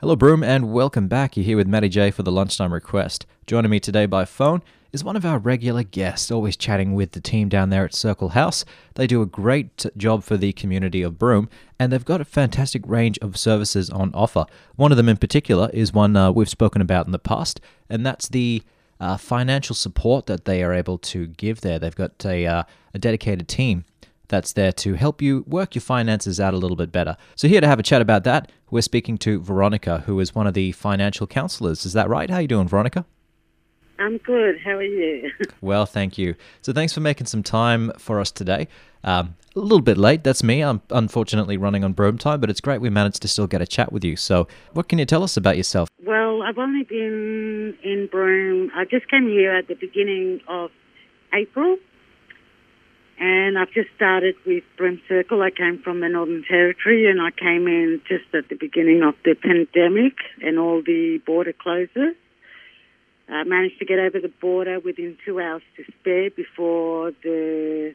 Hello, Broome, and welcome back. You're here with Matty J for the lunchtime request. Joining me today by phone is one of our regular guests, always chatting with the team down there at Circle House. They do a great job for the community of Broome, and they've got a fantastic range of services on offer. One of them in particular is one uh, we've spoken about in the past, and that's the uh, financial support that they are able to give there. They've got a, uh, a dedicated team that's there to help you work your finances out a little bit better. So, here to have a chat about that, we're speaking to Veronica, who is one of the financial counselors. Is that right? How are you doing, Veronica? I'm good. How are you? well, thank you. So, thanks for making some time for us today. Um, a little bit late, that's me. I'm unfortunately running on Broome time, but it's great we managed to still get a chat with you. So, what can you tell us about yourself? Well, I've only been in Broome. I just came here at the beginning of April and I've just started with Broome Circle. I came from the Northern Territory and I came in just at the beginning of the pandemic and all the border closures. I managed to get over the border within two hours to spare before the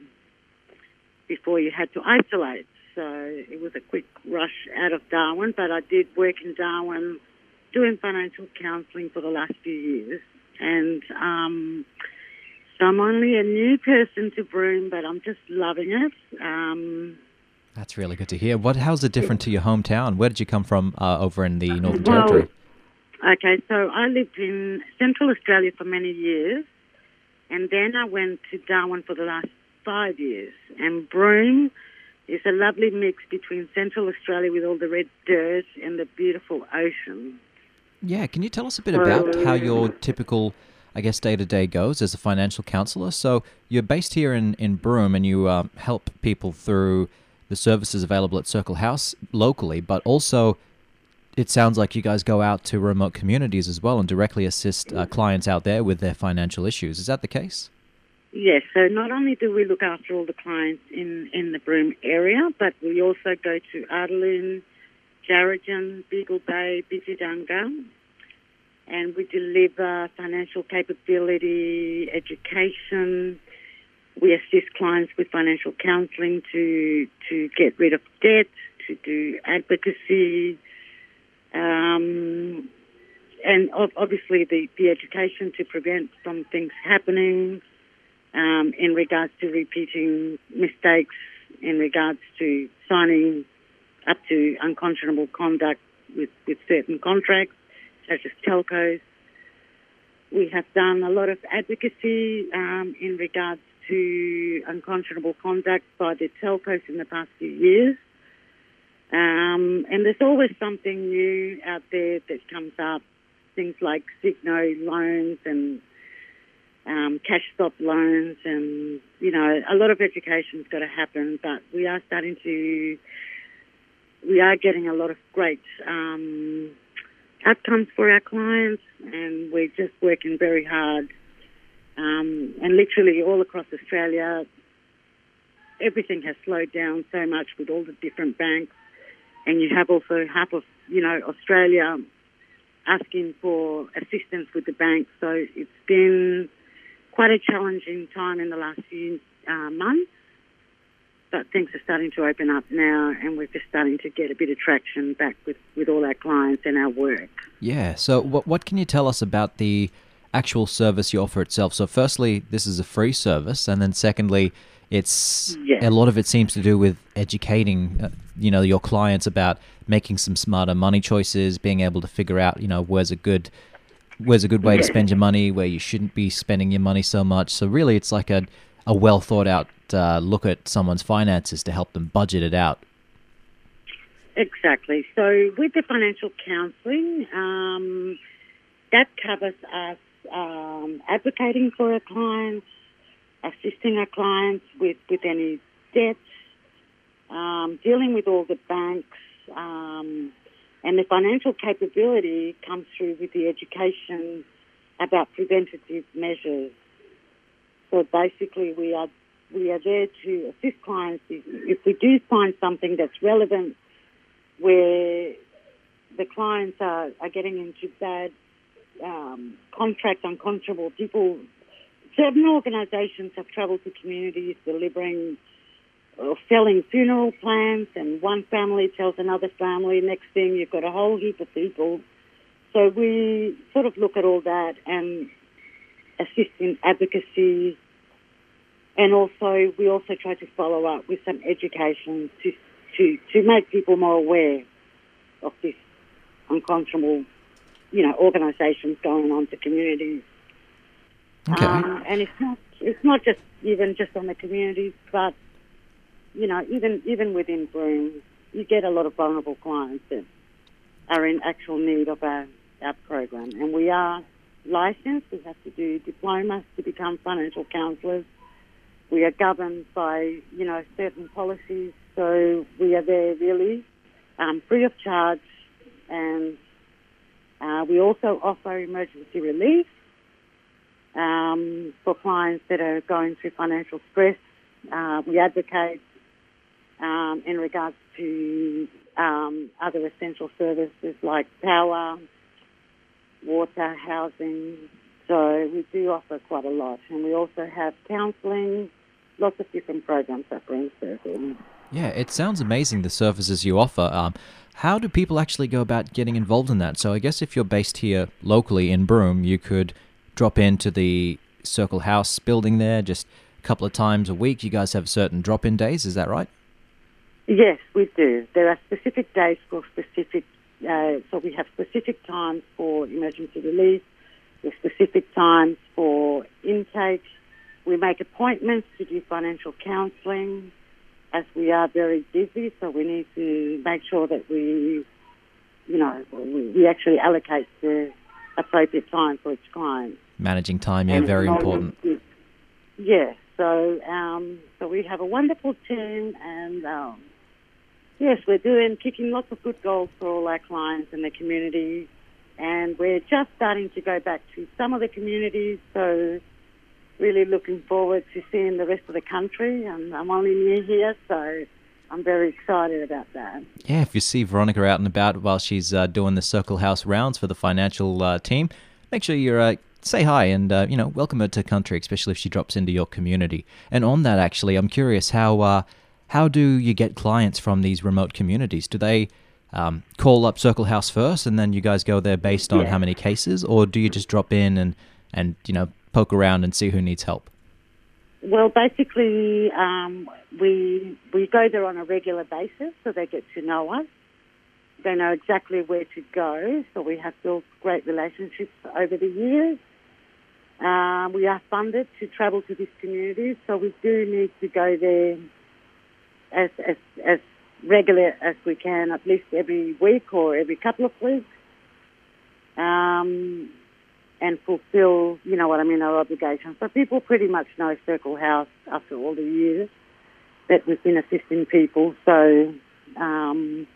before you had to isolate. So it was a quick rush out of Darwin, but I did work in Darwin doing financial counselling for the last few years. And um, so I'm only a new person to Broome, but I'm just loving it. Um, That's really good to hear. What? How's it different to your hometown? Where did you come from uh, over in the Northern well, Territory? Okay, so I lived in Central Australia for many years, and then I went to Darwin for the last five years. And Broome is a lovely mix between Central Australia with all the red dirt and the beautiful ocean. Yeah, can you tell us a bit about how your typical I guess, day to day goes as a financial counselor. So you're based here in, in Broome and you uh, help people through the services available at Circle House locally, but also it sounds like you guys go out to remote communities as well and directly assist uh, clients out there with their financial issues. Is that the case? Yes. So not only do we look after all the clients in, in the Broome area, but we also go to Ardyaloon, Djarindjin, Beagle Bay, Bidyadanga, and we deliver financial capability, education. We assist clients with financial counselling to to get rid of debt, to do advocacy, um, and obviously the, the education to prevent some things happening um, in regards to repeating mistakes, in regards to signing up to unconscionable conduct with, with certain contracts such as telcos. We have done a lot of advocacy um, in regards to unconscionable conduct by the telcos in the past few years. Um, and there's always something new out there that comes up, things like Cigno loans and um, cash stop loans, and you know a lot of education's got to happen. But we are starting to, we are getting a lot of great um, outcomes for our clients, and we're just working very hard. Um, and literally all across Australia, everything has slowed down so much with all the different banks, and you have also half of you know Australia asking for assistance with the banks. So it's been quite a challenging time in the last few uh, months but things are starting to open up now, and we're just starting to get a bit of traction back with, with all our clients and our work. Yeah. So, what what can you tell us about the actual service you offer itself? So, firstly, this is a free service, and then secondly, it's yes. a lot of it seems to do with educating, uh, you know, your clients about making some smarter money choices, being able to figure out, you know, where's a good where's a good way to spend your money, where you shouldn't be spending your money so much. So, really, it's like a a well thought out uh, look at someone's finances to help them budget it out. Exactly. So with the financial counselling, um, that covers us um, advocating for our clients, assisting our clients with, with any debts, um, dealing with all the banks, um, and the financial capability comes through with the education about preventative measures. So basically, we are we are there to assist clients if, we do find something that's relevant where the clients are, are getting into bad um, contracts, unconscionable people. Certain organisations have travelled to communities delivering or selling funeral plans, and one family tells another family. Next thing, you've got a whole heap of people. So we sort of look at all that and assist in advocacy, and also we also try to follow up with some education to to to make people more aware of this unconscionable, you know, organisations going on to communities. Okay. Um, and it's not it's not just even just on the communities, but you know, even even within Broome, you get a lot of vulnerable clients that are in actual need of our, our program. And we are licensed. We have to do diplomas to become financial counsellors. We are governed by, you know, certain policies. So we are there really um, free of charge. And uh, we also offer emergency relief um, for clients that are going through financial stress. Uh, we advocate um, in regards to um, other essential services like power, water, housing. So we do offer quite a lot. And we also have counselling, lots of different programs that bring service. Yeah, it sounds amazing the services you offer. Um, how do people actually go about getting involved in that? So I guess if you're based here locally in Broome, you could drop into the Circle House building there just a couple of times a week. You guys have certain drop-in days, is that right? Yes, we do. There are specific days for specific, uh, so we have specific times for emergency relief, with specific times for intake. We make appointments to do financial counselling as we are very busy, so we need to make sure that we, you know, we, actually allocate the appropriate time for each client. Managing time, yeah, very important. Yeah, so um, so we have a wonderful team, and um, yes, we're doing kicking lots of good goals for all our clients and the community, and we're just starting to go back to some of the communities. So really looking forward to seeing the rest of the country, and I'm only new here, so I'm very excited about that. Yeah, if you see Veronica out and about while she's uh, doing the Circle House rounds for the financial uh, team, make sure you're uh, say hi and uh, you know welcome her to country, especially if she drops into your community. And on that, actually, I'm curious how uh, how do you get clients from these remote communities? Do they um, call up Circle House first, and then you guys go there based on Yeah. how many cases, or do you just drop in and and you know poke around and see who needs help? Well, basically, um, we we go there on a regular basis, so they get to know us. They know exactly where to go, so we have built great relationships over the years. Um, we are funded to travel to these communities, so we do need to go there as as as regular as we can, at least every week or every couple of weeks. Um, and fulfill, you know what I mean, our obligations. So people pretty much know Circle House after all the years that we've been assisting people. So, um,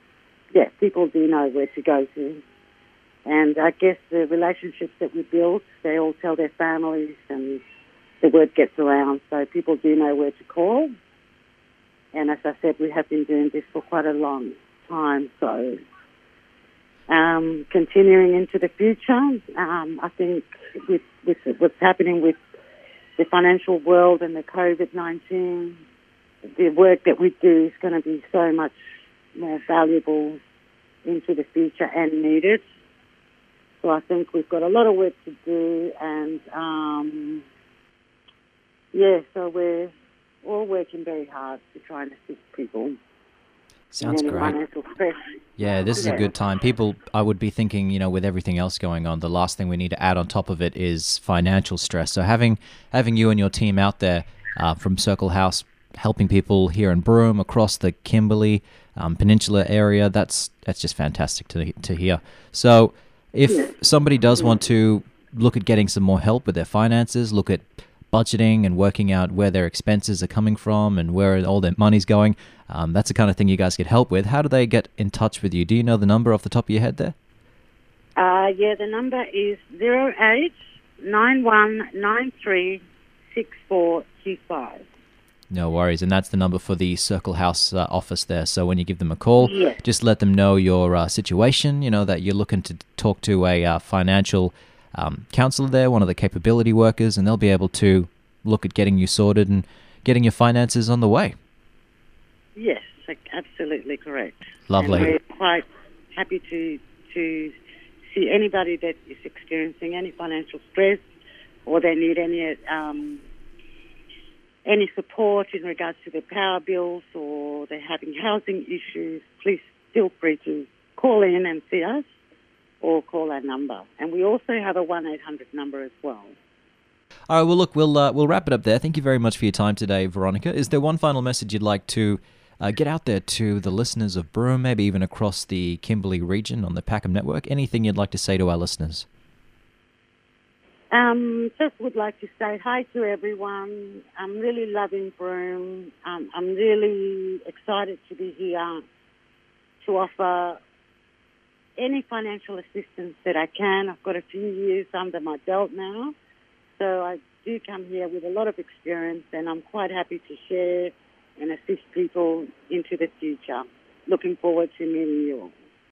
yeah, people do know where to go to. And I guess the relationships that we built, they all tell their families and the word gets around. So people do know where to call. And as I said, we have been doing this for quite a long time. So um, continuing into the future. Um, I think with, with what's happening with the financial world and the COVID 19, the work that we do is going to be so much more valuable into the future and needed. So I think we've got a lot of work to do, and um, yeah, so we're all working very hard to try and assist people. Sounds great. Yeah, this is a good time. People, I would be thinking, you know, with everything else going on, the last thing we need to add on top of it is financial stress. So having having you and your team out there uh, from Circle House, helping people here in Broome, across the Kimberley um, Peninsula area, that's that's just fantastic to to hear. So, if somebody does want to look at getting some more help with their finances, look at budgeting and working out where their expenses are coming from and where all their money's going. Um, that's the kind of thing you guys could help with. How do they get in touch with you? Do you know the number off the top of your head there? Uh, yeah, the number is zero eight nine one nine three six four two five. No worries. And that's the number for the Circle House uh, office there. So when you give them a call, Yes. just let them know your uh, situation, you know, that you're looking to talk to a uh, financial um, counselor there, one of the capability workers, and they'll be able to look at getting you sorted and getting your finances on the way. Yes, absolutely correct. Lovely. And we're quite happy to to see anybody that is experiencing any financial stress or they need any um, any support in regards to their power bills or they're having housing issues. Please feel free to call in and see us or call our number. And we also have a one eight hundred number as well. All right. Well, look, we'll uh, we'll wrap it up there. Thank you very much for your time today, Veronica. Is there one final message you'd like to uh, get out there to the listeners of Broome, maybe even across the Kimberley region on the PAKAM Network? Anything you'd like to say to our listeners? Um, just would like to say hi to everyone. I'm really loving Broome. Um, I'm really excited to be here to offer any financial assistance that I can. I've got a few years under my belt now, so I do come here with a lot of experience, and I'm quite happy to share and assist people into the future. Looking forward to meeting you all.